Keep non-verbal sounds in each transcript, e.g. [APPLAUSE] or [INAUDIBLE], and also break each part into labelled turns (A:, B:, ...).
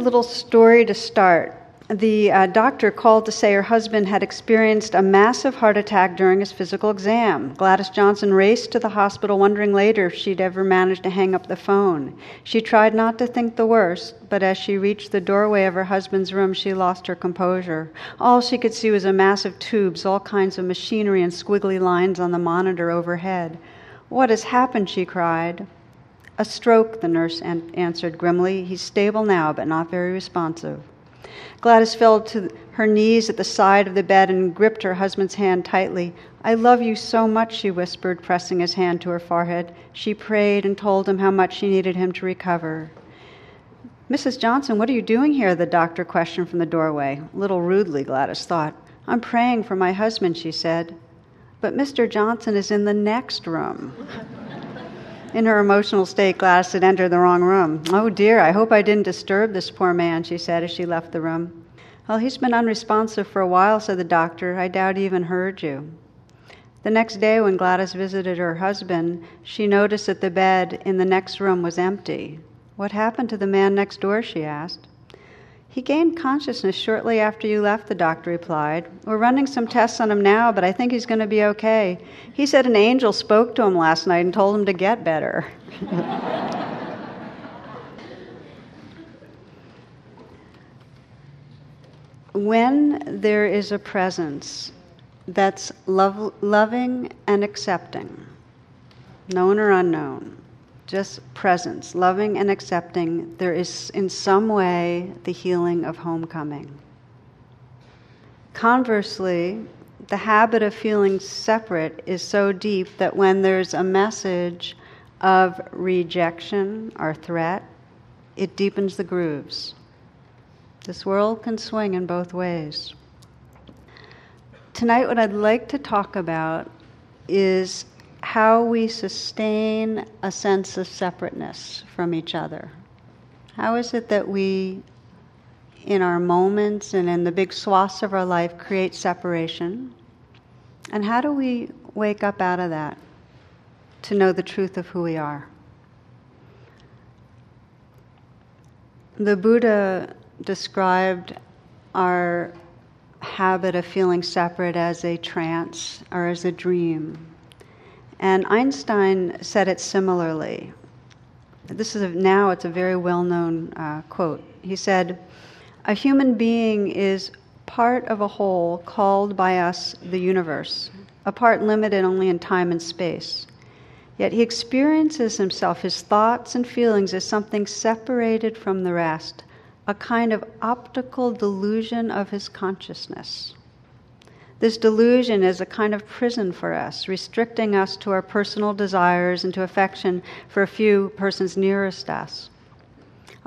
A: A little story to start. The uh, doctor called to say her husband had experienced a massive heart attack during his physical exam. Gladys Johnson raced to the hospital, wondering later if she'd ever managed to hang up the phone. She tried not to think the worst, but as she reached the doorway of her husband's room, she lost her composure. All she could see was a mass of tubes, all kinds of machinery, and squiggly lines on the monitor overhead. What has happened? she cried. A stroke, the nurse an- answered grimly. He's stable now, but not very responsive. Gladys fell to her knees at the side of the bed and gripped her husband's hand tightly. I love you so much, she whispered, pressing his hand to her forehead. She prayed and told him how much she needed him to recover. Mrs. Johnson, what are you doing here? the doctor questioned from the doorway. A little rudely, Gladys thought. I'm praying for my husband, she said. But Mr. Johnson is in the next room. In her emotional state, Gladys had entered the wrong room. Oh dear, I hope I didn't disturb this poor man, she said as she left the room. Well, he's been unresponsive for a while, said the doctor. I doubt he even heard you. The next day, when Gladys visited her husband, she noticed that the bed in the next room was empty. What happened to the man next door? she asked. He gained consciousness shortly after you left, the doctor replied. We're running some tests on him now, but I think he's going to be okay. He said an angel spoke to him last night and told him to get better. [LAUGHS] when there is a presence that's love, loving and accepting, known or unknown, just presence, loving and accepting, there is in some way the healing of homecoming. Conversely, the habit of feeling separate is so deep that when there's a message of rejection or threat, it deepens the grooves. This world can swing in both ways. Tonight, what I'd like to talk about is how we sustain a sense of separateness from each other. How is it that we, in our moments and in the big swaths of our life, create separation? And how do we wake up out of that to know the truth of who we are? The Buddha described our habit of feeling separate as a trance or as a dream. And Einstein said it similarly. This is a, now it's a very well-known uh, quote. He said, "A human being is part of a whole called by us the universe, a part limited only in time and space. Yet he experiences himself, his thoughts and feelings, as something separated from the rest, a kind of optical delusion of his consciousness." This delusion is a kind of prison for us, restricting us to our personal desires and to affection for a few persons nearest us.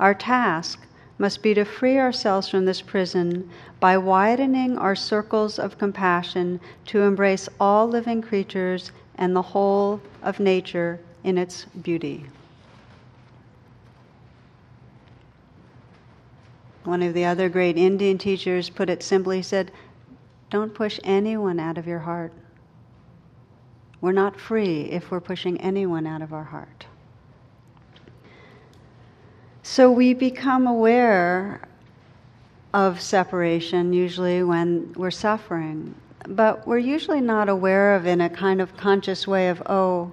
A: Our task must be to free ourselves from this prison by widening our circles of compassion to embrace all living creatures and the whole of nature in its beauty. One of the other great Indian teachers put it simply, he said, don't push anyone out of your heart. We're not free if we're pushing anyone out of our heart. So we become aware of separation usually when we're suffering, but we're usually not aware of in a kind of conscious way of, oh,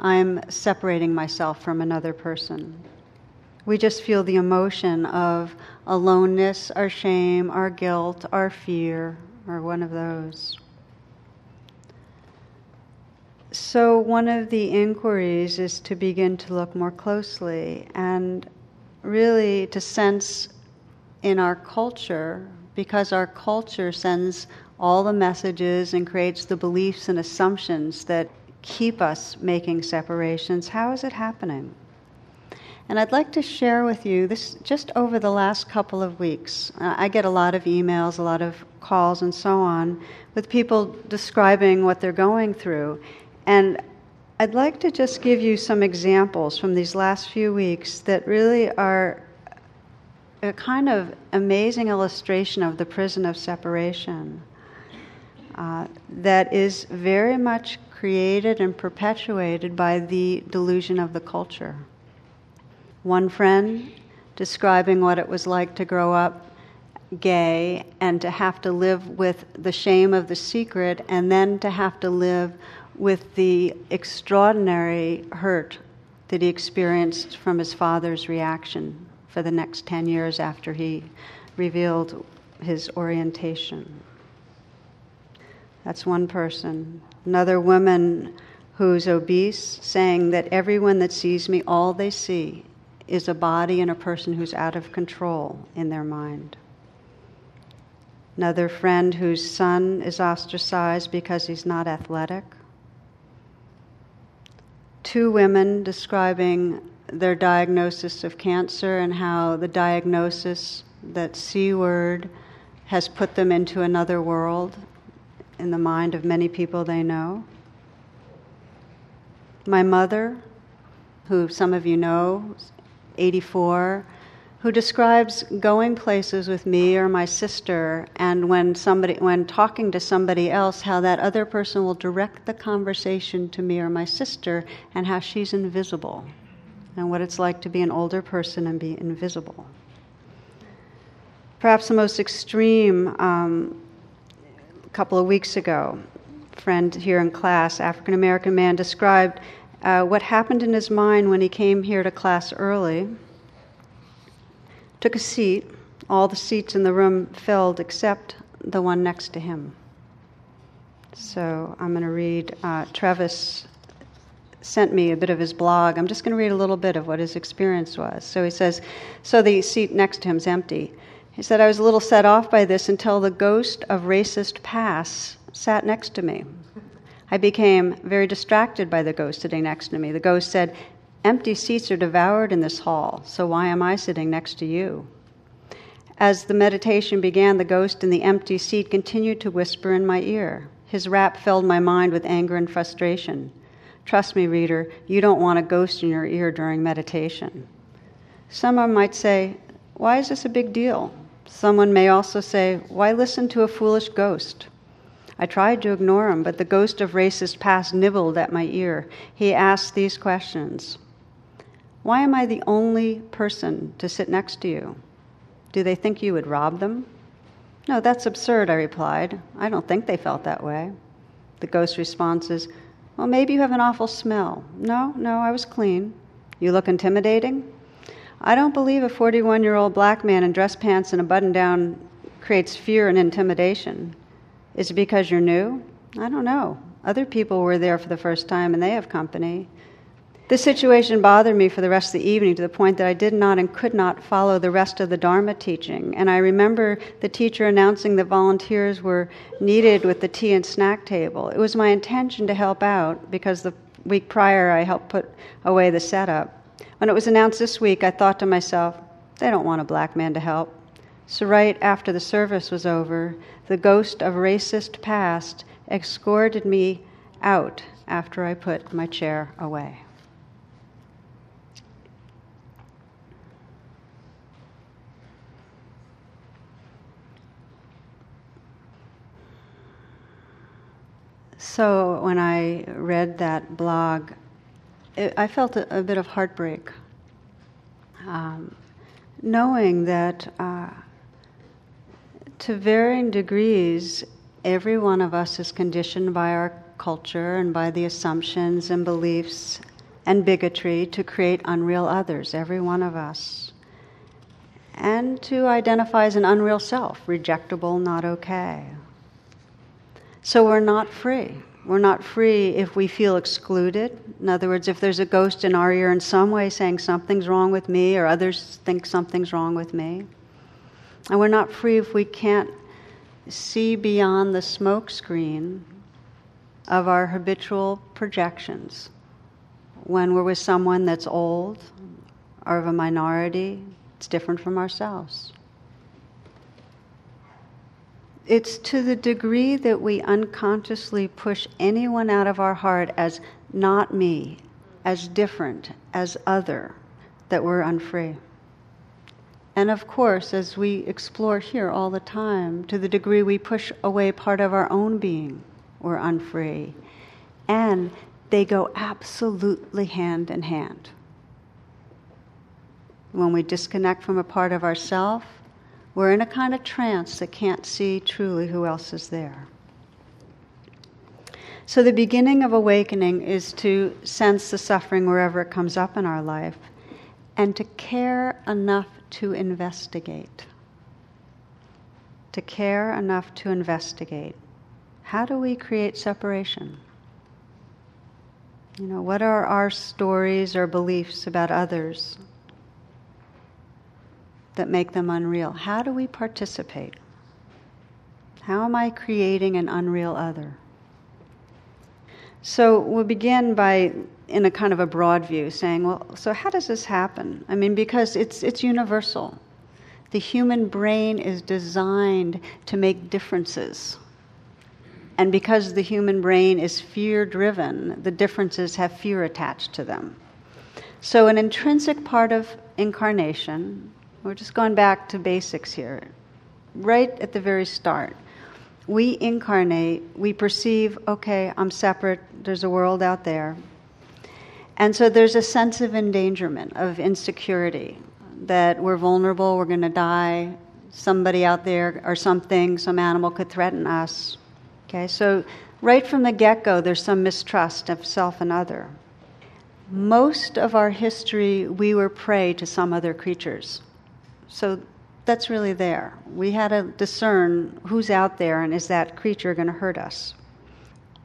A: I'm separating myself from another person. We just feel the emotion of aloneness, our shame, our guilt, our fear, or one of those. So, one of the inquiries is to begin to look more closely and really to sense in our culture, because our culture sends all the messages and creates the beliefs and assumptions that keep us making separations, how is it happening? And I'd like to share with you this just over the last couple of weeks. Uh, I get a lot of emails, a lot of calls, and so on with people describing what they're going through. And I'd like to just give you some examples from these last few weeks that really are a kind of amazing illustration of the prison of separation uh, that is very much created and perpetuated by the delusion of the culture. One friend describing what it was like to grow up gay and to have to live with the shame of the secret and then to have to live with the extraordinary hurt that he experienced from his father's reaction for the next 10 years after he revealed his orientation. That's one person. Another woman who's obese saying that everyone that sees me, all they see is a body and a person who's out of control in their mind. Another friend whose son is ostracized because he's not athletic. Two women describing their diagnosis of cancer and how the diagnosis, that C word, has put them into another world in the mind of many people they know. My mother, who some of you know, 84, who describes going places with me or my sister and when somebody when talking to somebody else how that other person will direct the conversation to me or my sister and how she's invisible and what it's like to be an older person and be invisible. Perhaps the most extreme um, a couple of weeks ago friend here in class african american man described uh, what happened in his mind when he came here to class early took a seat. All the seats in the room filled except the one next to him. So I'm going to read. Uh, Travis sent me a bit of his blog. I'm just going to read a little bit of what his experience was. So he says, So the seat next to him is empty. He said, I was a little set off by this until the ghost of racist past sat next to me. I became very distracted by the ghost sitting next to me. The ghost said, Empty seats are devoured in this hall, so why am I sitting next to you? As the meditation began, the ghost in the empty seat continued to whisper in my ear. His rap filled my mind with anger and frustration. Trust me, reader, you don't want a ghost in your ear during meditation. Someone might say, Why is this a big deal? Someone may also say, Why listen to a foolish ghost? I tried to ignore him, but the ghost of racist past nibbled at my ear. He asked these questions why am I the only person to sit next to you? Do they think you would rob them? No, that's absurd, I replied. I don't think they felt that way. The ghost response is, Well, maybe you have an awful smell. No, no, I was clean. You look intimidating? I don't believe a 41 year old black man in dress pants and a button down creates fear and intimidation. Is it because you're new? I don't know. Other people were there for the first time and they have company. This situation bothered me for the rest of the evening to the point that I did not and could not follow the rest of the Dharma teaching. And I remember the teacher announcing that volunteers were needed with the tea and snack table. It was my intention to help out because the week prior I helped put away the setup. When it was announced this week, I thought to myself, they don't want a black man to help. So, right after the service was over, the ghost of racist past escorted me out after I put my chair away. So when I read that blog, it, I felt a, a, bit of heartbreak, um, knowing that uh, to varying degrees, every one of us is conditioned by our culture and by the assumptions and beliefs and bigotry to create unreal others, every one of us. And to identify as an unreal self, rejectable, not okay. So we're not free. We're not free if we feel excluded. In other words, if there's a ghost in our ear in some way saying something's wrong with me or others think something's wrong with me. And we're not free if we can't see beyond the smoke screen of our habitual projections. When we're with someone that's old or of a minority, it's different from ourselves it's to the degree that we unconsciously push anyone out of our heart as not me, as different, as other, that we're unfree. And of course, as we explore here all the time, to the degree we push away part of our own being, we're unfree. And they go absolutely hand in hand. When we disconnect from a part of ourself, we're in a kind of trance that can't see truly who else is there. So, the beginning of awakening is to sense the suffering wherever it comes up in our life and to care enough to investigate. To care enough to investigate. How do we create separation? You know, what are our stories or beliefs about others that make them unreal? How do we participate? How am I creating an unreal other? So we'll begin by, in a kind of a broad view, saying, well, so how does this happen? I mean, because it's, it's universal. The human brain is designed to make differences. And because the human brain is fear driven, the differences have fear attached to them. So, an intrinsic part of incarnation, we're just going back to basics here, right at the very start we incarnate, we perceive, okay, I'm separate, there's a world out there. And so there's a sense of endangerment, of insecurity, that we're vulnerable, we're going to die, somebody out there or something, some animal could threaten us. Okay, so right from the get go, there's some mistrust of self and other. Most of our history, we were prey to some other creatures. So that's really there. We had to discern who's out there and is that creature going to hurt us.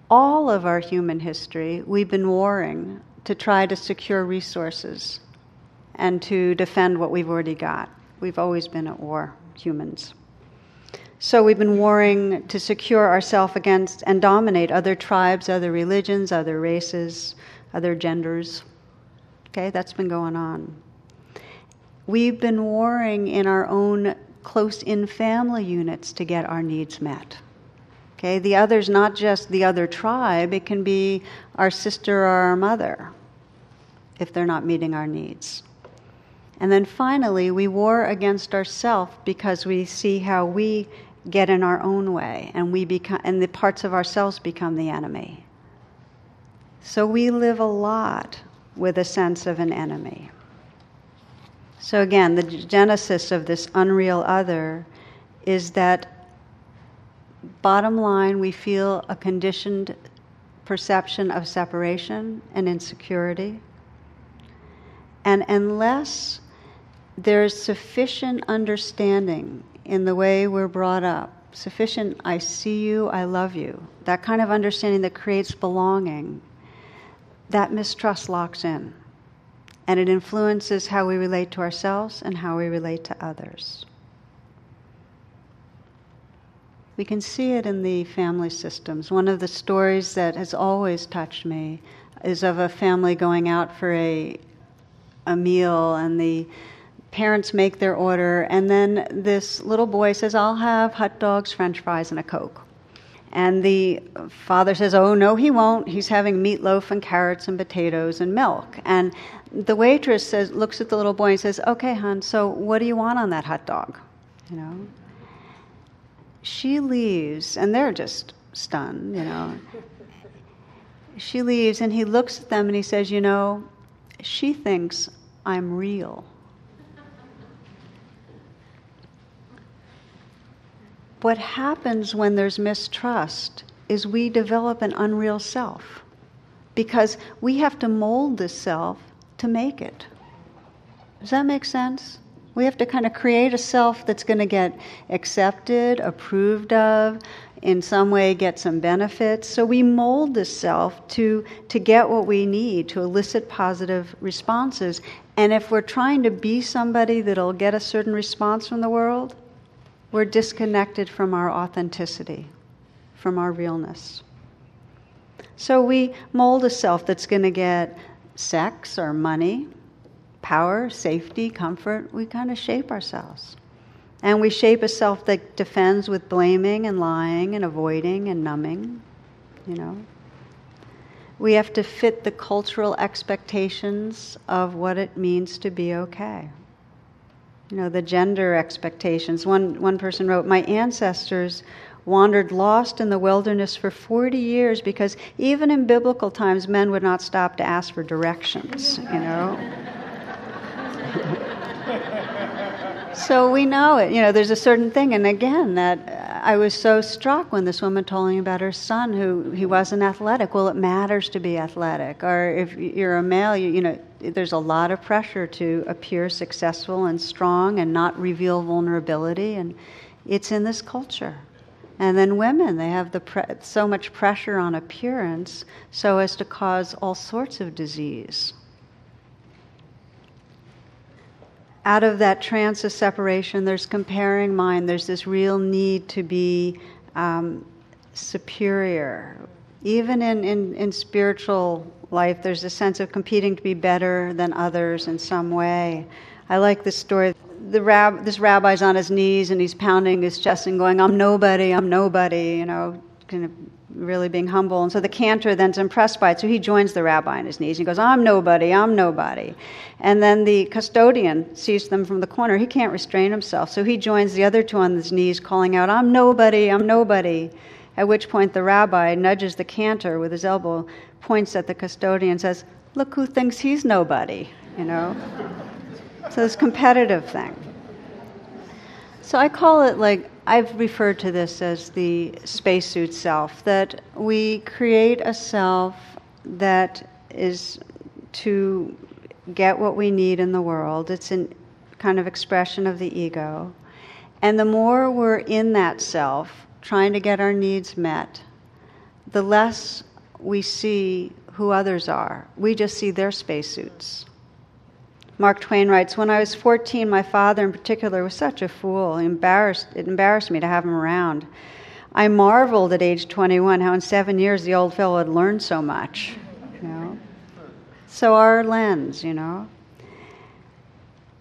A: All of our human history, we've been warring to try to secure resources and to defend what we've already got. We've always been at war, humans. So we've been warring to secure ourselves against and dominate other tribes, other religions, other races, other genders. Okay, that's been going on. We've been warring in our own close in family units to get our needs met. Okay, the other's not just the other tribe, it can be our sister or our mother if they're not meeting our needs. And then finally, we war against ourselves because we see how we get in our own way and we become and the parts of ourselves become the enemy. So we live a lot with a sense of an enemy. So, again, the genesis of this unreal other is that bottom line, we feel a conditioned perception of separation and insecurity. And unless there's sufficient understanding in the way we're brought up, sufficient, I see you, I love you, that kind of understanding that creates belonging, that mistrust locks in and it influences how we relate to ourselves and how we relate to others. We can see it in the family systems. One of the stories that has always touched me is of a family going out for a, a meal, and the parents make their order, and then this little boy says, I'll have hot dogs, french fries, and a Coke. And the father says, Oh, no, he won't. He's having meatloaf and carrots and potatoes and milk. And the waitress says, looks at the little boy and says, Okay, hon, so what do you want on that hot dog? You know? She leaves, and they're just stunned, you know. She leaves, and he looks at them and he says, You know, she thinks I'm real. What happens when there's mistrust is we develop an unreal self because we have to mold this self to make it. Does that make sense? We have to kind of create a self that's going to get accepted, approved of, in some way get some benefits. So we mold this self to, to get what we need, to elicit positive responses. And if we're trying to be somebody that'll get a certain response from the world, we're disconnected from our authenticity, from our realness. So we mold a self that's going to get sex or money, power, safety, comfort. We kind of shape ourselves. And we shape a self that defends with blaming and lying and avoiding and numbing, you know. We have to fit the cultural expectations of what it means to be okay you know, the gender expectations. One, one person wrote, My ancestors wandered lost in the wilderness for 40 years because even in biblical times, men would not stop to ask for directions, you know. [LAUGHS] so we know it. You know, there's a certain thing. And again, that I was so struck when this woman told me about her son who he wasn't athletic. Well, it matters to be athletic. Or if you're a male, you, you know, there's a lot of pressure to appear successful and strong and not reveal vulnerability. And it's in this culture. And then women, they have the pre- so much pressure on appearance so as to cause all sorts of disease. Out of that trance of separation, there's comparing mind, there's this real need to be um, superior. Even in, in, in spiritual life, there's a sense of competing to be better than others in some way. I like this story. The rab- this rabbi's on his knees and he's pounding his chest and going, I'm nobody, I'm nobody, you know, kind of really being humble. And so the cantor then's impressed by it. So he joins the rabbi on his knees. He goes, I'm nobody, I'm nobody. And then the custodian sees them from the corner. He can't restrain himself. So he joins the other two on his knees, calling out, I'm nobody, I'm nobody. At which point the rabbi nudges the cantor with his elbow, points at the custodian, and says, Look who thinks he's nobody, you know? so this competitive thing. So I call it like I've referred to this as the spacesuit self, that we create a self that is to get what we need in the world. It's a kind of expression of the ego. And the more we're in that self, trying to get our needs met, the less we see who others are. We just see their spacesuits. Mark Twain writes, When I was 14, my father in particular was such a fool. Embarrassed, it embarrassed me to have him around. I marveled at age 21 how in seven years the old fellow had learned so much. You know? So our lens, you know.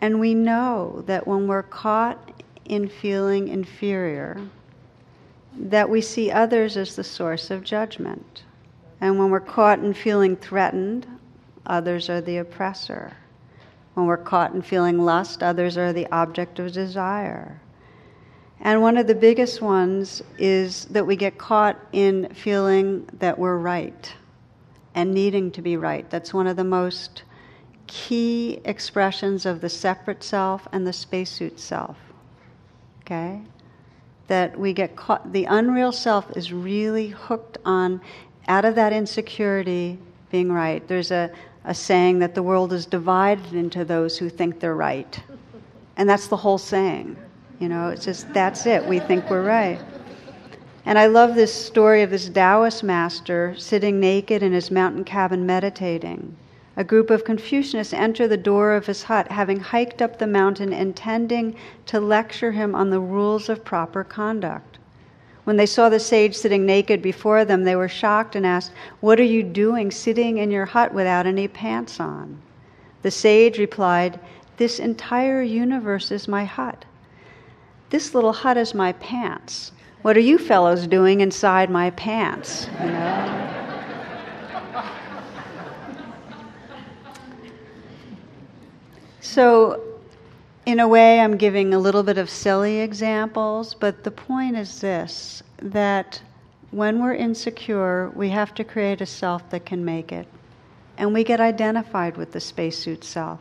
A: And we know that when we're caught in feeling inferior, that we see others as the source of judgment. And when we're caught in feeling threatened, others are the oppressor. When we're caught in feeling lust, others are the object of desire. And one of the biggest ones is that we get caught in feeling that we're right and needing to be right. That's one of the most key expressions of the separate self and the spacesuit self. Okay? That we get caught, the unreal self is really hooked on, out of that insecurity, being right. There's a, a saying that the world is divided into those who think they're right. And that's the whole saying. You know, it's just that's it. We think we're right. And I love this story of this Taoist master sitting naked in his mountain cabin meditating. A group of Confucianists enter the door of his hut, having hiked up the mountain, intending to lecture him on the rules of proper conduct. When they saw the sage sitting naked before them, they were shocked and asked, What are you doing sitting in your hut without any pants on? The sage replied, This entire universe is my hut. This little hut is my pants. What are you fellows doing inside my pants? You know? so in a way, I'm giving a little bit of silly examples, but the point is this that when we're insecure, we have to create a self that can make it. And we get identified with the spacesuit self.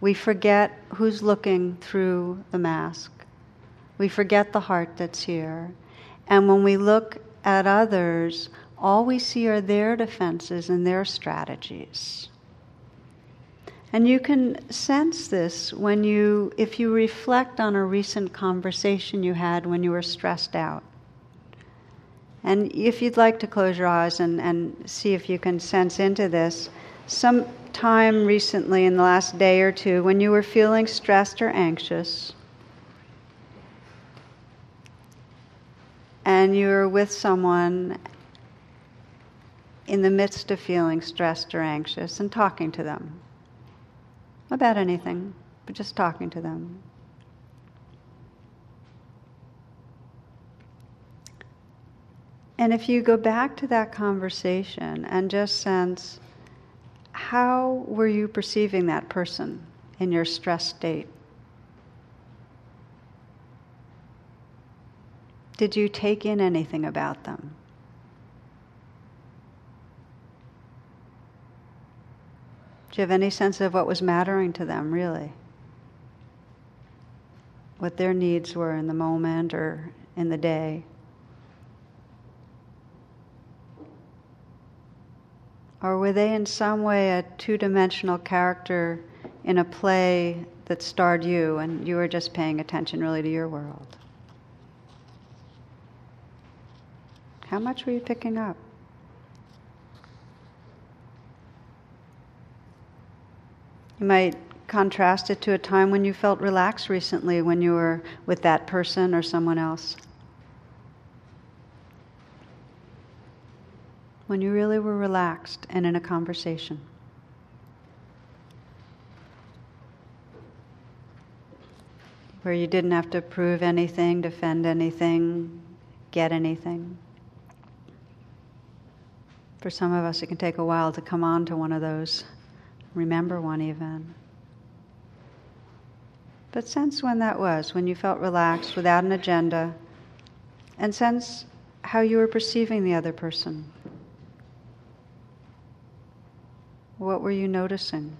A: We forget who's looking through the mask. We forget the heart that's here. And when we look at others, all we see are their defenses and their strategies. And you can sense this when you, if you reflect on a recent conversation you had when you were stressed out. And if you'd like to close your eyes and, and see if you can sense into this, some time recently in the last day or two when you were feeling stressed or anxious, and you were with someone in the midst of feeling stressed or anxious and talking to them about anything, but just talking to them. And if you go back to that conversation and just sense how were you perceiving that person in your stress state? Did you take in anything about them? Do you have any sense of what was mattering to them, really? what their needs were in the moment or in the day. Or were they in some way a two dimensional character in a play that starred you and you were just paying attention really to your world? How much were you picking up? You might contrast it to a time when you felt relaxed recently when you were with that person or someone else. When you really were relaxed and in a conversation. Where you didn't have to prove anything, defend anything, get anything. For some of us, it can take a while to come on to one of those, remember one even. But sense when that was, when you felt relaxed without an agenda, and sense how you were perceiving the other person. What were you noticing?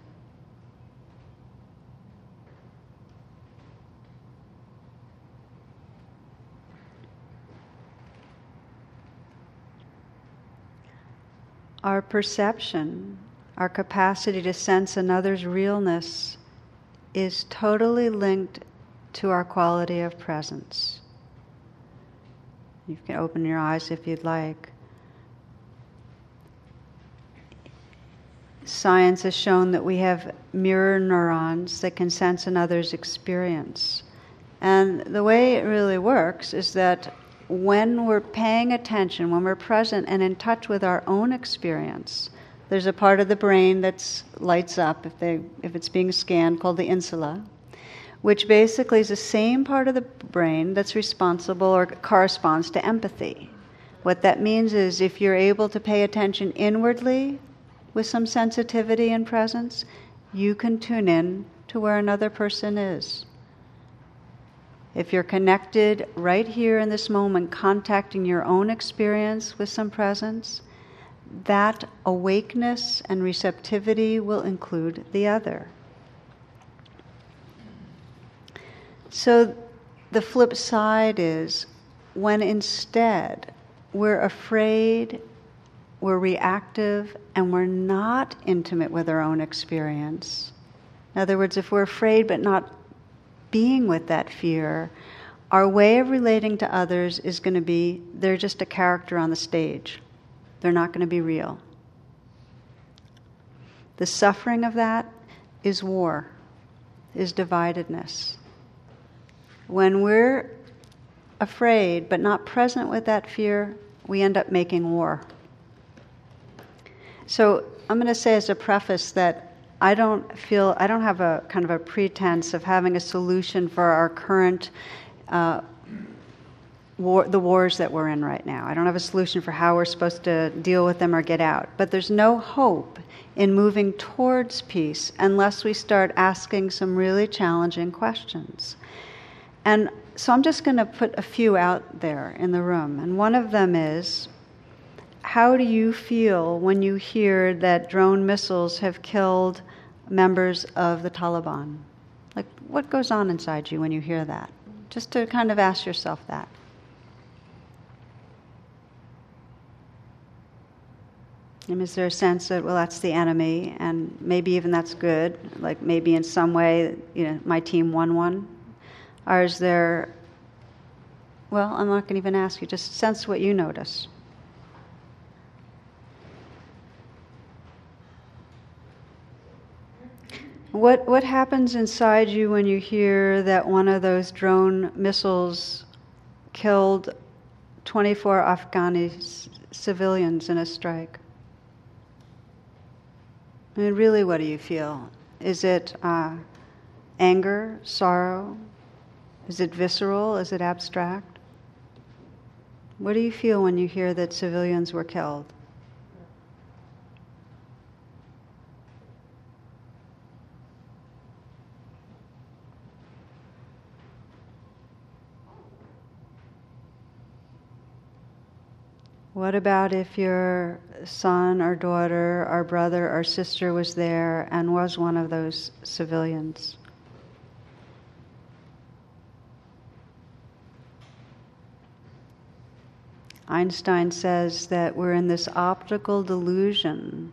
A: Our perception, our capacity to sense another's realness is totally linked to our quality of presence. You can open your eyes if you'd like. Science has shown that we have mirror neurons that can sense another's experience. And the way it really works is that when we're paying attention, when we're present and in touch with our own experience, there's a part of the brain that lights up if, they, if it's being scanned called the insula, which basically is the same part of the brain that's responsible or corresponds to empathy. What that means is if you're able to pay attention inwardly with some sensitivity and presence, you can tune in to where another person is. If you're connected right here in this moment, contacting your own experience with some presence, that awakeness and receptivity will include the other. So the flip side is when instead we're afraid, we're reactive, and we're not intimate with our own experience. In other words, if we're afraid but not being with that fear, our way of relating to others is going to be they're just a character on the stage. They're not going to be real. The suffering of that is war, is dividedness. When we're afraid but not present with that fear, we end up making war. So I'm going to say as a preface that I don't feel, I don't have a kind of a pretense of having a solution for our current uh, war, the wars that we're in right now. I don't have a solution for how we're supposed to deal with them or get out. But there's no hope in moving towards peace unless we start asking some really challenging questions. And so I'm just going to put a few out there in the room. And one of them is how do you feel when you hear that drone missiles have killed members of the Taliban? Like, what goes on inside you when you hear that? Just to kind of ask yourself that. Is there a sense that, well, that's the enemy, and maybe even that's good, like maybe in some way, you know, my team won one? Or is there, well, I'm not going to even ask you, just sense what you notice. What, what happens inside you when you hear that one of those drone missiles killed 24 Afghani civilians in a strike? I mean, really, what do you feel? Is it uh, anger, sorrow? Is it visceral? Is it abstract? What do you feel when you hear that civilians were killed? What about if your son or daughter or brother or sister was there and was one of those civilians? Einstein says that we're in this optical delusion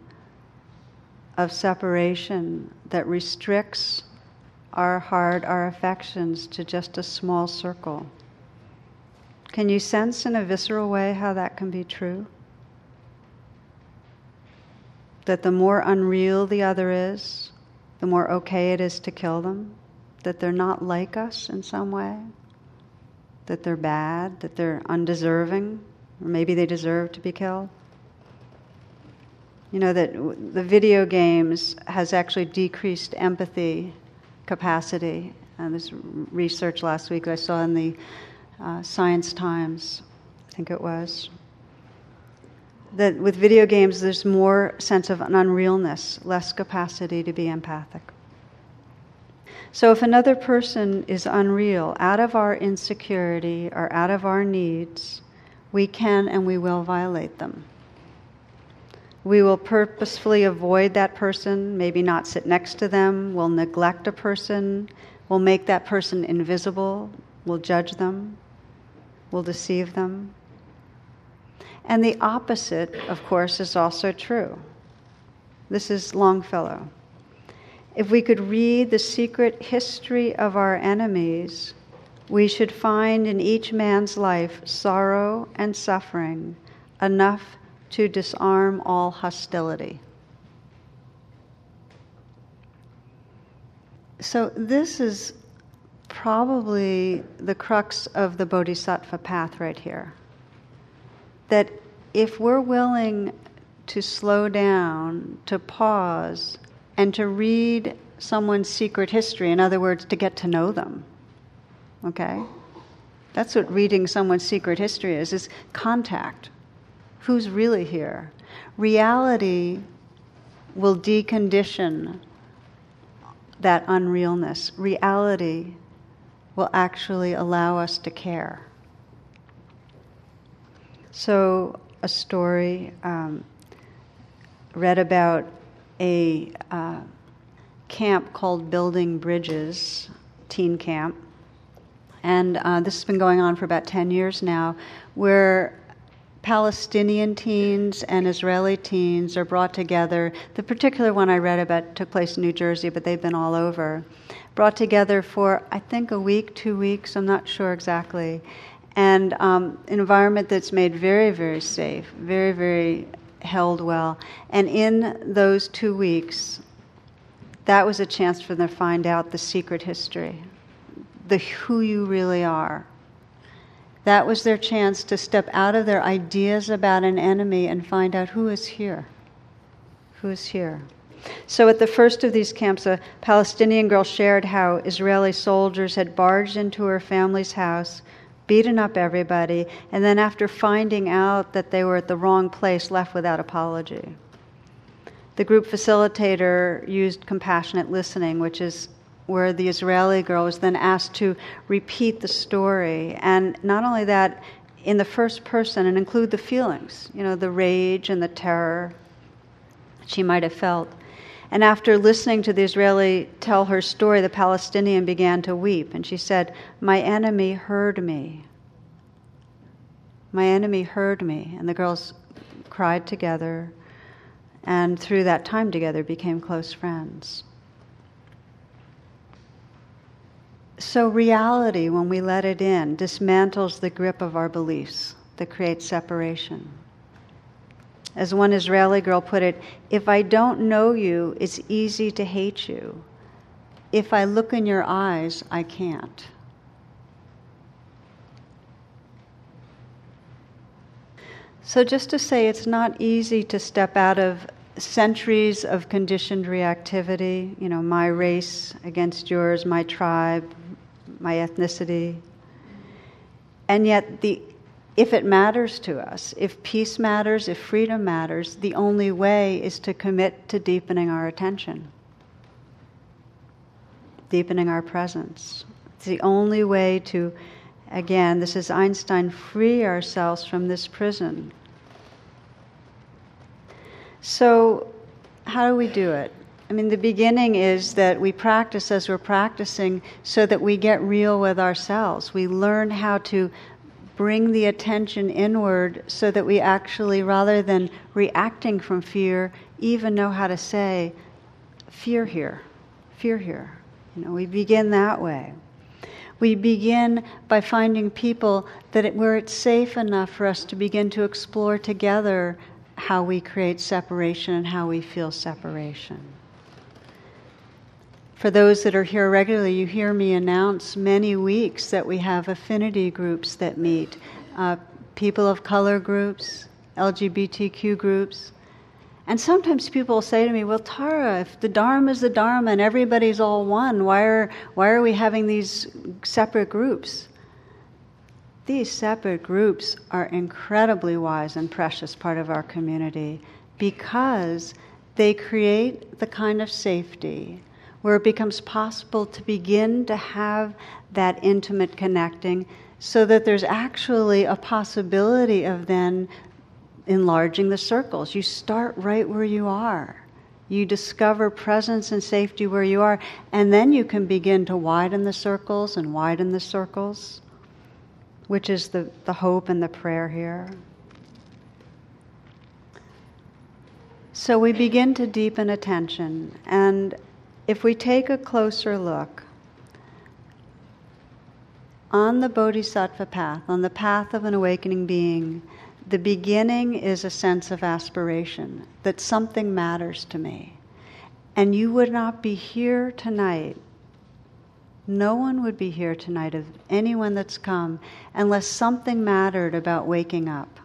A: of separation that restricts our heart, our affections to just a small circle. Can you sense in a visceral way how that can be true? That the more unreal the other is, the more okay it is to kill them, that they're not like us in some way, that they're bad, that they're undeserving, or maybe they deserve to be killed. You know that the video games has actually decreased empathy capacity. And this research last week I saw in the uh, Science Times, I think it was, that with video games there's more sense of an unrealness, less capacity to be empathic. So if another person is unreal, out of our insecurity or out of our needs, we can and we will violate them. We will purposefully avoid that person, maybe not sit next to them, we'll neglect a person, we'll make that person invisible, we'll judge them, we'll deceive them. And the opposite, of course, is also true. This is Longfellow. If we could read the secret history of our enemies, we should find in each man's life sorrow and suffering enough to disarm all hostility. So, this is probably the crux of the Bodhisattva path right here. That if we're willing to slow down, to pause, and to read someone's secret history, in other words, to get to know them, okay? That's what reading someone's secret history is, is contact. Who's really here? Reality will decondition that unrealness. Reality will actually allow us to care. So, a story um, read about a uh, camp called Building Bridges, teen camp. And uh, this has been going on for about 10 years now, where Palestinian teens and Israeli teens are brought together. The particular one I read about took place in New Jersey, but they've been all over. Brought together for, I think, a week, two weeks, I'm not sure exactly. And um, an environment that's made very, very safe, very, very held well. And in those two weeks, that was a chance for them to find out the secret history, the who you really are that was their chance to step out of their ideas about an enemy and find out who is here. Who is here? So, at the first of these camps, a Palestinian girl shared how Israeli soldiers had barged into her family's house, beaten up everybody, and then, after finding out that they were at the wrong place, left without apology. The group facilitator used compassionate listening, which is where the Israeli girl was then asked to repeat the story. And not only that, in the first person and include the feelings, you know, the rage and the terror she might have felt. And after listening to the Israeli tell her story, the Palestinian began to weep. And she said, My enemy heard me. My enemy heard me. And the girls cried together, and through that time together became close friends. So, reality, when we let it in, dismantles the grip of our beliefs that create separation. As one Israeli girl put it, if I don't know you, it's easy to hate you. If I look in your eyes, I can't. So, just to say, it's not easy to step out of centuries of conditioned reactivity, you know, my race against yours, my tribe, my ethnicity. And yet, the, if it matters to us, if peace matters, if freedom matters, the only way is to commit to deepening our attention, deepening our presence. It's the only way to, again, this is Einstein, free ourselves from this prison. So, how do we do it? I mean, the beginning is that we practice as we're practicing so that we get real with ourselves. We learn how to bring the attention inward so that we actually, rather than reacting from fear, even know how to say, fear here, fear here. You know, we begin that way. We begin by finding people that it, where it's safe enough for us to begin to explore together how we create separation and how we feel separation. For those that are here regularly, you hear me announce many weeks that we have affinity groups that meet, uh, people of color groups, LGBTQ groups. And sometimes people say to me, Well, Tara, if the Dharma is the Dharma and everybody's all one, why are, why are we having these separate groups? These separate groups are incredibly wise and precious part of our community because they create the kind of safety where it becomes possible to begin to have that intimate connecting so that there's actually a possibility of then enlarging the circles. You start right where you are. You discover presence and safety where you are, and then you can begin to widen the circles and widen the circles, which is the, the hope and the prayer here. So we begin to deepen attention, and if we take a closer look on the bodhisattva path, on the path of an awakening being, the beginning is a sense of aspiration that something matters to me. And you would not be here tonight. No one would be here tonight of anyone that's come unless something mattered about waking up,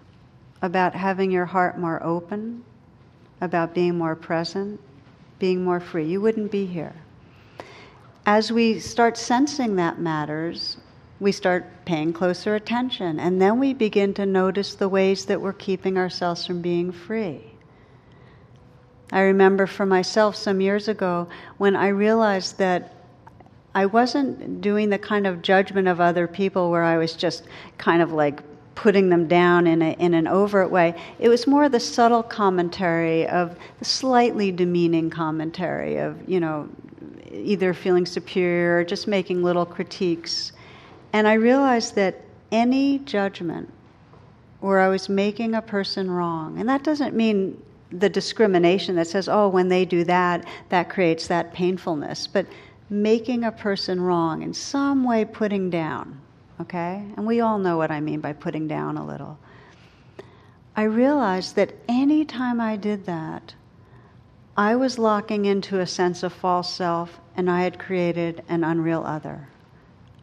A: about having your heart more open, about being more present, being more free. You wouldn't be here. As we start sensing that matters, we start paying closer attention, and then we begin to notice the ways that we're keeping ourselves from being free. I remember for myself some years ago when I realized that I wasn't doing the kind of judgment of other people where I was just kind of like putting them down in, a, in an overt way. It was more the subtle commentary of the slightly demeaning commentary of, you know, either feeling superior or just making little critiques. And I realized that any judgment where I was making a person wrong, and that doesn't mean the discrimination that says, oh, when they do that, that creates that painfulness, but making a person wrong, in some way putting down, okay? And we all know what I mean by putting down a little. I realized that any time I did that, I was locking into a sense of false self and I had created an unreal other.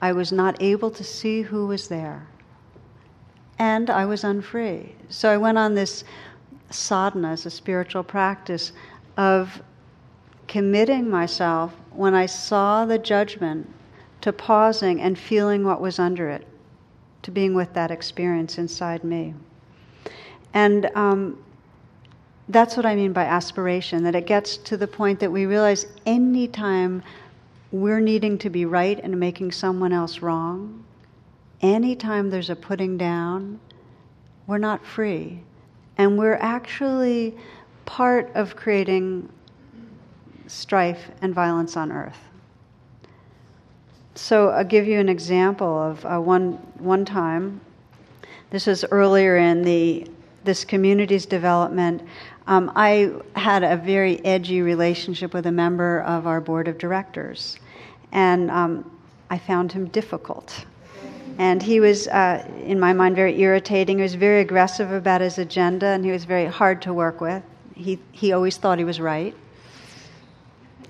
A: I was not able to see who was there. And I was unfree. So I went on this sadhana, as a spiritual practice, of committing myself when I saw the judgment to pausing and feeling what was under it, to being with that experience inside me. And um, that's what I mean by aspiration, that it gets to the point that we realize anytime we're needing to be right and making someone else wrong, anytime there's a putting down, we're not free. And we're actually part of creating strife and violence on earth. So I'll give you an example of uh, one one time. This is earlier in the this community's development. Um, I had a very edgy relationship with a member of our board of directors, and um, I found him difficult. And he was, uh, in my mind, very irritating. He was very aggressive about his agenda, and he was very hard to work with. He, he always thought he was right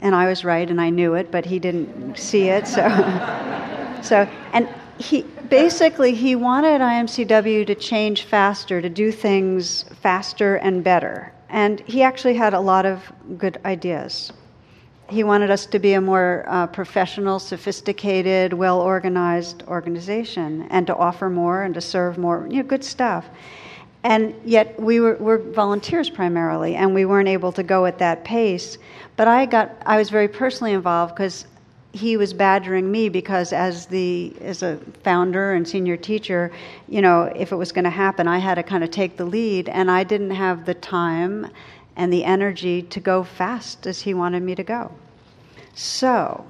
A: and I was right, and I knew it, but he didn't see it. So, [LAUGHS] so and he basically he wanted IMCW to change faster, to do things faster and better, and he actually had a lot of good ideas. He wanted us to be a more uh, professional, sophisticated, well organized organization and to offer more and to serve more, you know, good stuff. And yet we were, were volunteers primarily, and we weren't able to go at that pace. But I got I was very personally involved because he was badgering me because as the as a founder and senior teacher, you know, if it was going to happen, I had to kind of take the lead, and I didn't have the time and the energy to go fast as he wanted me to go. So,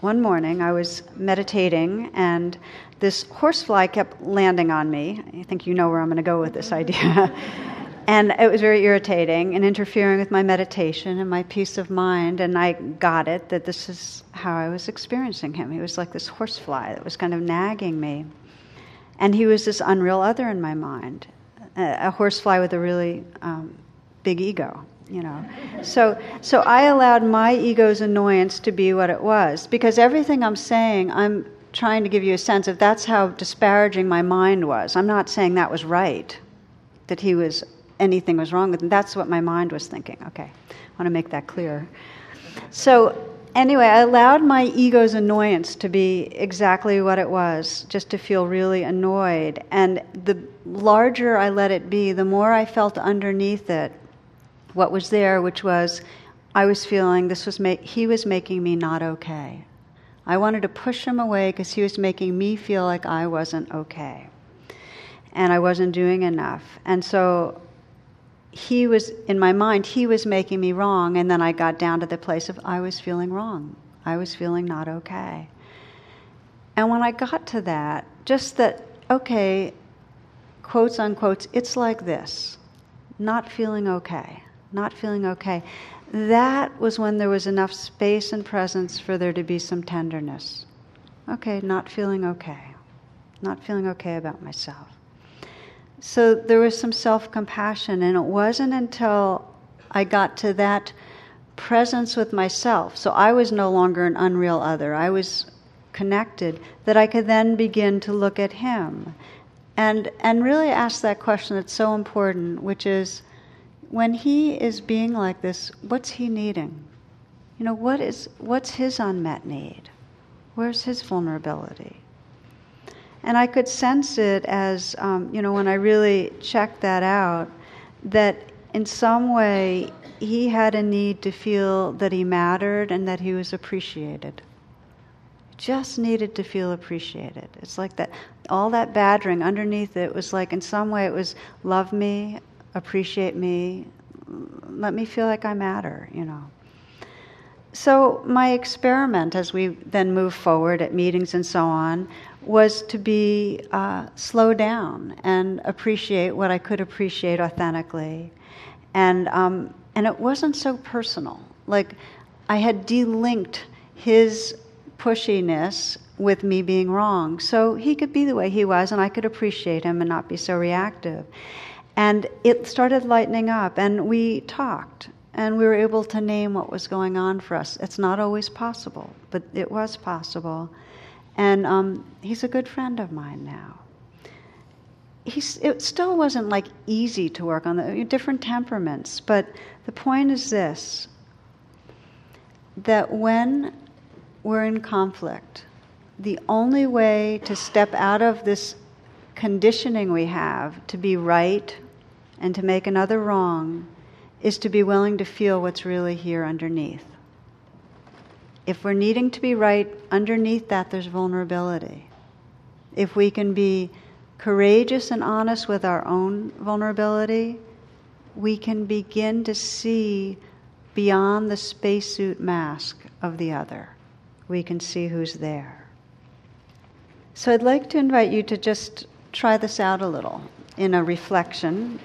A: one morning I was meditating and this horsefly kept landing on me. I think you know where I'm going to go with this idea. [LAUGHS] and it was very irritating and interfering with my meditation and my peace of mind. And I got it that this is how I was experiencing him. He was like this horsefly that was kind of nagging me. And he was this unreal other in my mind, a, a horsefly with a really um, big ego you know. So, so I allowed my ego's annoyance to be what it was because everything I'm saying, I'm trying to give you a sense of that's how disparaging my mind was. I'm not saying that was right, that he was anything was wrong with him. That's what my mind was thinking. Okay, I want to make that clear. So, anyway, I allowed my ego's annoyance to be exactly what it was, just to feel really annoyed. And the larger I let it be, the more I felt underneath it what was there, which was I was feeling this was ma- he was making me not okay. I wanted to push him away because he was making me feel like I wasn't okay. And I wasn't doing enough. And so he was, in my mind, he was making me wrong. And then I got down to the place of I was feeling wrong. I was feeling not okay. And when I got to that, just that, okay, quotes unquotes, it's like this not feeling okay not feeling okay. That was when there was enough space and presence for there to be some tenderness. Okay, not feeling okay. Not feeling okay about myself. So there was some self compassion, and it wasn't until I got to that presence with myself, so I was no longer an unreal other, I was connected, that I could then begin to look at him and, and really ask that question that's so important, which is when he is being like this, what's he needing? You know, what is what's his unmet need? Where's his vulnerability? And I could sense it as, um, you know, when I really checked that out, that in some way he had a need to feel that he mattered and that he was appreciated. Just needed to feel appreciated. It's like that, all that badgering underneath it was like, in some way, it was love me, appreciate me, let me feel like I matter, you know. So, my experiment as we then move forward at meetings and so on was to be uh, slow down and appreciate what I could appreciate authentically. And, um, and it wasn't so personal. Like, I had delinked his pushiness with me being wrong. So he could be the way he was, and I could appreciate him and not be so reactive. And it started lightening up, and we talked, and we were able to name what was going on for us. It's not always possible, but it was possible. And um, he's a good friend of mine now. He's, it still wasn't like easy to work on the different temperaments, but the point is this that when we're in conflict, the only way to step out of this conditioning we have to be right and to make another wrong is to be willing to feel what's really here underneath. If we're needing to be right, underneath that there's vulnerability. If we can be courageous and honest with our own vulnerability, we can begin to see beyond the spacesuit mask of the other. We can see who's there. So I'd like to invite you to just try this out a little in a reflection.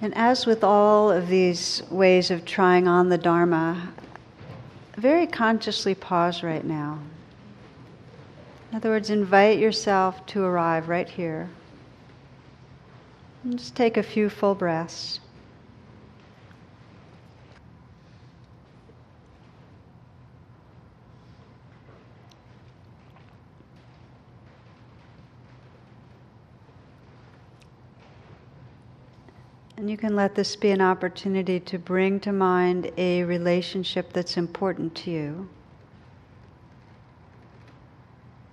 A: And as with all of these ways of trying on the Dharma, very consciously pause right now. In other words, invite yourself to arrive right here. And just take a few full breaths. And you can let this be an opportunity to bring to mind a relationship that's important to you.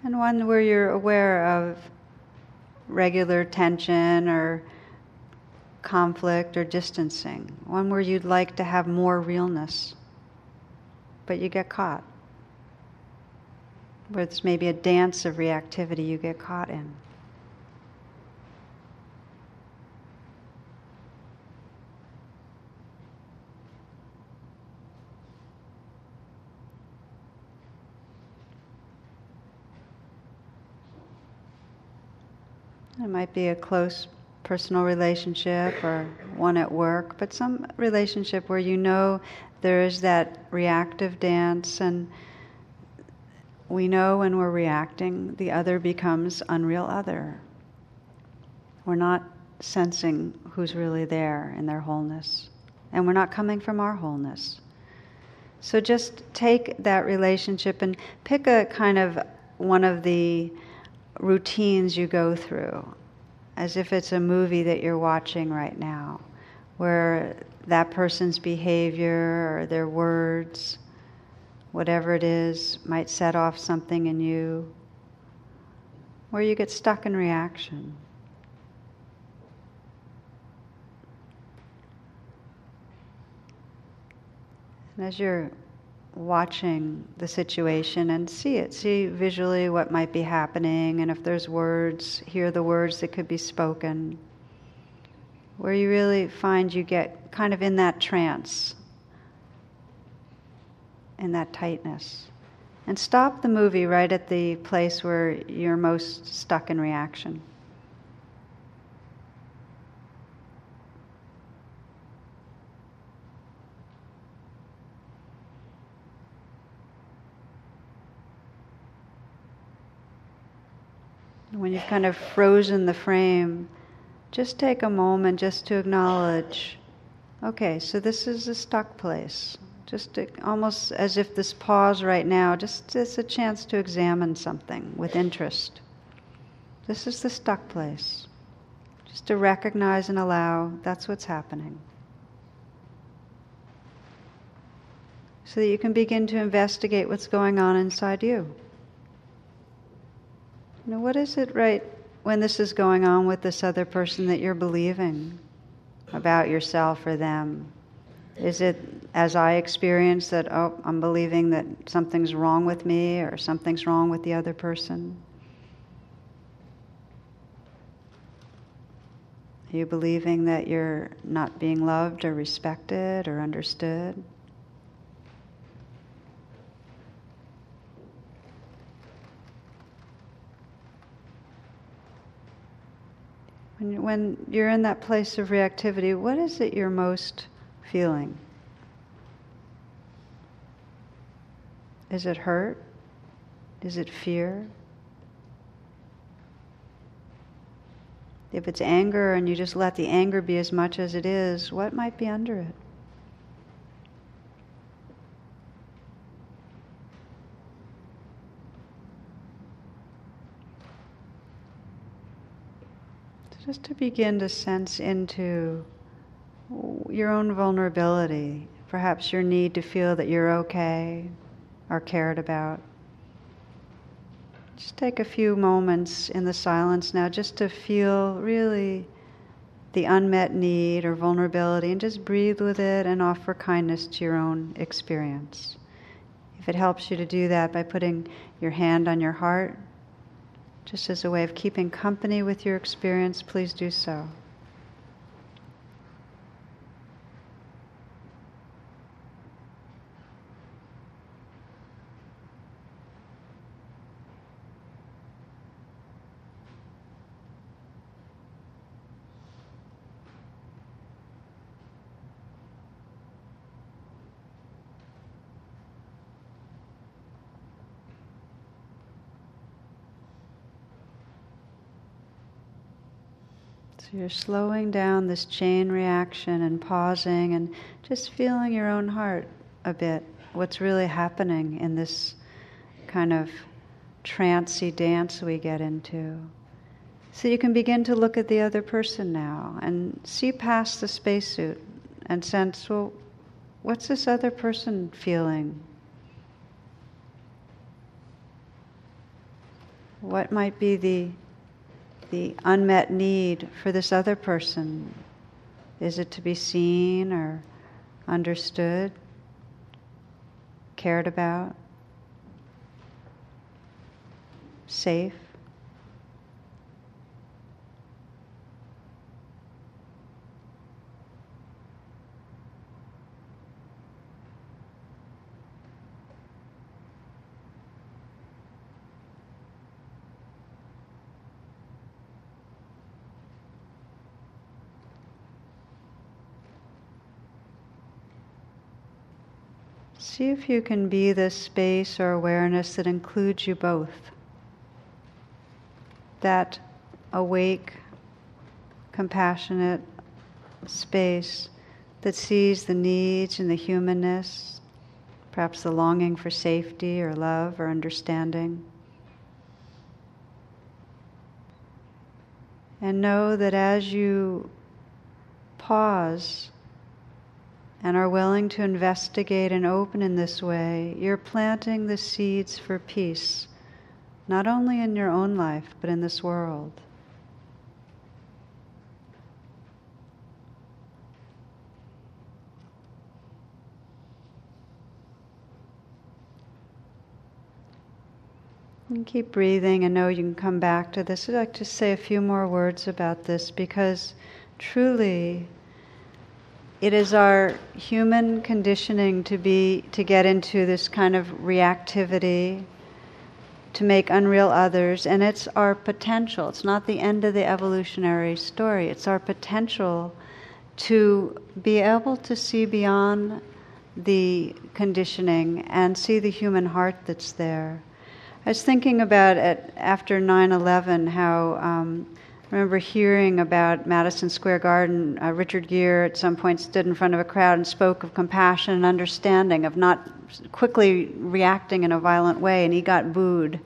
A: And one where you're aware of regular tension or conflict or distancing. One where you'd like to have more realness, but you get caught. Where it's maybe a dance of reactivity you get caught in. It might be a close personal relationship or one at work, but some relationship where you know there is that reactive dance and we know when we're reacting, the other becomes unreal other. We're not sensing who's really there in their wholeness, and we're not coming from our wholeness. So just take that relationship and pick a kind of one of the routines you go through, as if it's a movie that you're watching right now, where that person's behavior or their words, whatever it is, might set off something in you, where you get stuck in reaction. And as you're watching the situation and see it, see visually what might be happening, and if there's words, hear the words that could be spoken. Where you really find you get kind of in that trance, in that tightness. And stop the movie right at the place where you're most stuck in reaction. When you've kind of frozen the frame, just take a moment just to acknowledge okay, so this is a stuck place. Just to, almost as if this pause right now, just is a chance to examine something with interest. This is the stuck place. Just to recognize and allow that's what's happening. So that you can begin to investigate what's going on inside you. Know, what is it right when this is going on with this other person that you're believing about yourself or them? Is it, as I experience, that, oh, I'm believing that something's wrong with me or something's wrong with the other person? Are you believing that you're not being loved or respected or understood? When, you're in that place of reactivity, what is it you're most feeling? Is it hurt? Is it fear? If it's anger and you just let the anger be as much as it is, what might be under it? Just to begin to sense into your own vulnerability, perhaps your need to feel that you're okay or cared about. Just take a few moments in the silence now just to feel really the unmet need or vulnerability and just breathe with it and offer kindness to your own experience. If it helps you to do that by putting your hand on your heart, just as a way of keeping company with your experience, please do so. So you're slowing down this chain reaction and pausing and just feeling your own heart a bit. What's really happening in this kind of trancy dance we get into. So you can begin to look at the other person now and see past the spacesuit and sense, well, what's this other person feeling? What might be the the unmet need for this other person? Is it to be seen or understood, cared about, safe? See if you can be the space or awareness that includes you both. That awake, compassionate space that sees the needs and the humanness, perhaps the longing for safety or love or understanding. And know that as you pause and are willing to investigate and open in this way, you're planting the seeds for peace, not only in your own life, but in this world. And keep breathing and know you can come back to this. I'd like to say a few more words about this because truly it is our human conditioning to be to get into this kind of reactivity to make unreal others and it's our potential. It's not the end of the evolutionary story. It's our potential to be able to see beyond the conditioning and see the human heart that's there. I was thinking about it after 9 11, how um, remember hearing about Madison Square Garden. Uh, Richard Gere at some point stood in front of a crowd and spoke of compassion and understanding, of not quickly reacting in a violent way, and he got booed.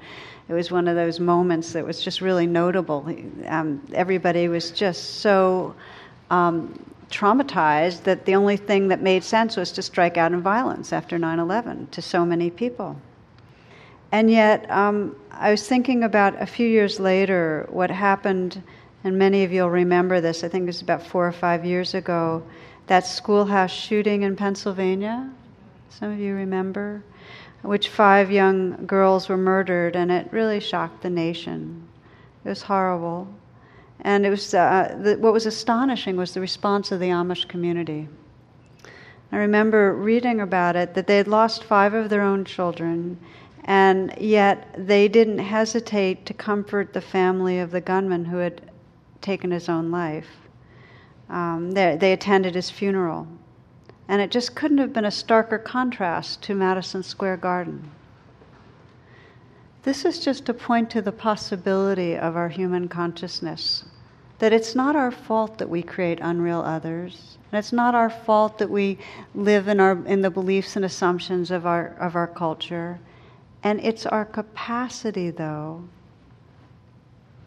A: It was one of those moments that was just really notable. Um, everybody was just so um, traumatized that the only thing that made sense was to strike out in violence after 9 11 to so many people. And yet, um, I was thinking about a few years later what happened, and many of you will remember this. I think it was about four or five years ago, that schoolhouse shooting in Pennsylvania. Some of you remember, which five young girls were murdered, and it really shocked the nation. It was horrible. And it was, uh, the, what was astonishing was the response of the Amish community. I remember reading about it that they had lost five of their own children and yet they didn't hesitate to comfort the family of the gunman who had taken his own life. Um, they, they attended his funeral. And it just couldn't have been a starker contrast to Madison Square Garden. This is just to point to the possibility of our human consciousness that it's not our fault that we create unreal others. And it's not our fault that we live in, our, in the beliefs and assumptions of our, of our culture. And it's our capacity, though,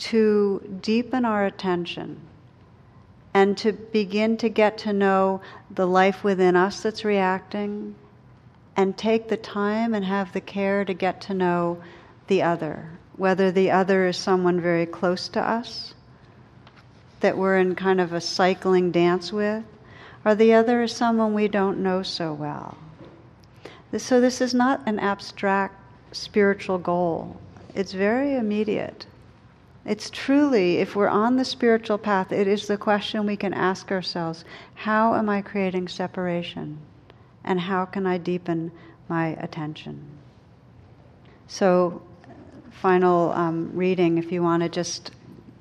A: to deepen our attention and to begin to get to know the life within us that's reacting and take the time and have the care to get to know the other, whether the other is someone very close to us that we're in kind of a cycling dance with, or the other is someone we don't know so well. So, this is not an abstract spiritual goal. It's very immediate. It's truly, if we're on the spiritual path, it is the question we can ask ourselves how am I creating separation? And how can I deepen my attention? So, final um, reading, if you want to just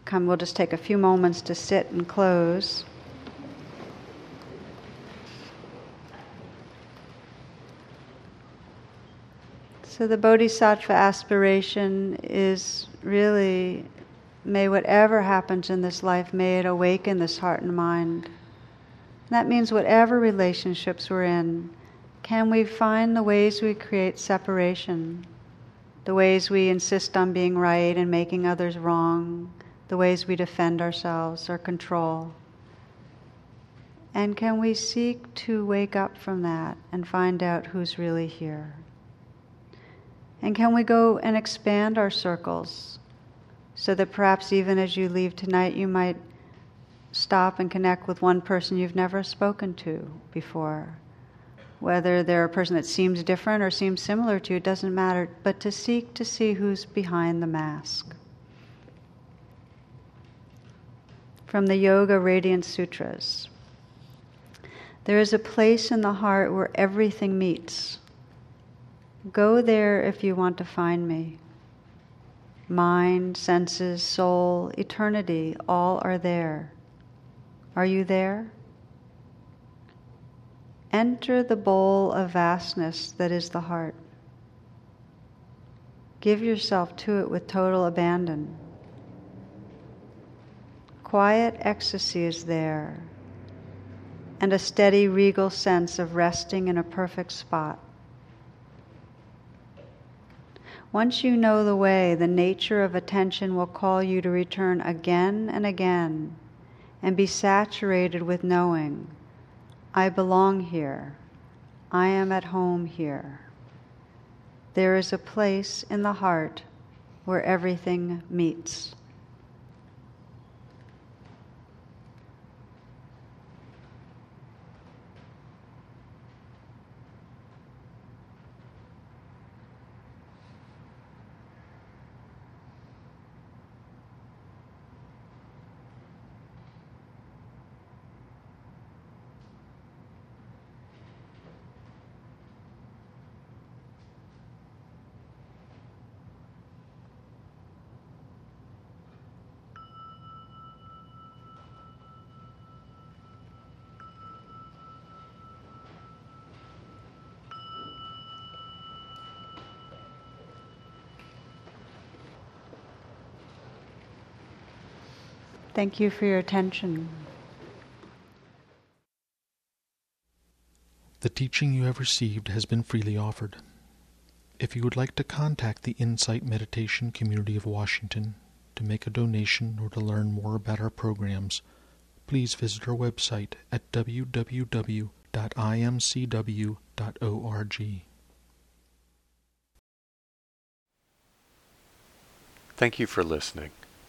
A: come, we'll just take a few moments to sit and close. So the bodhisattva aspiration is really may whatever happens in this life, may it awaken this heart and mind. That means whatever relationships we're in, can we find the ways we create separation, the ways we insist on being right and making others wrong, the ways we defend ourselves or control? And can we seek to wake up from that and find out who's really here? And can we go and expand our circles so that perhaps even as you leave tonight, you might stop and connect with one person you've never spoken to before? Whether they're a person that seems different or seems similar to you, it doesn't matter, but to seek to see who's behind the mask. From the Yoga Radiant Sutras. There is a place in the heart where everything meets. Go there if you want to find me. Mind, senses, soul, eternity, all are there. Are you there? Enter the bowl of vastness that is the heart. Give yourself to it with total abandon. Quiet ecstasy is there, and a steady, regal sense of resting in a perfect spot. Once you know the way, the nature of attention will call you to return again and again and be saturated with knowing I belong here, I am at home here. There is a place in the heart where everything meets. Thank you for your attention.
B: The teaching you have received has been freely offered. If you would like to contact the Insight Meditation Community of Washington to make a donation or to learn more about our programs, please visit our website at www.imcw.org.
C: Thank you for listening.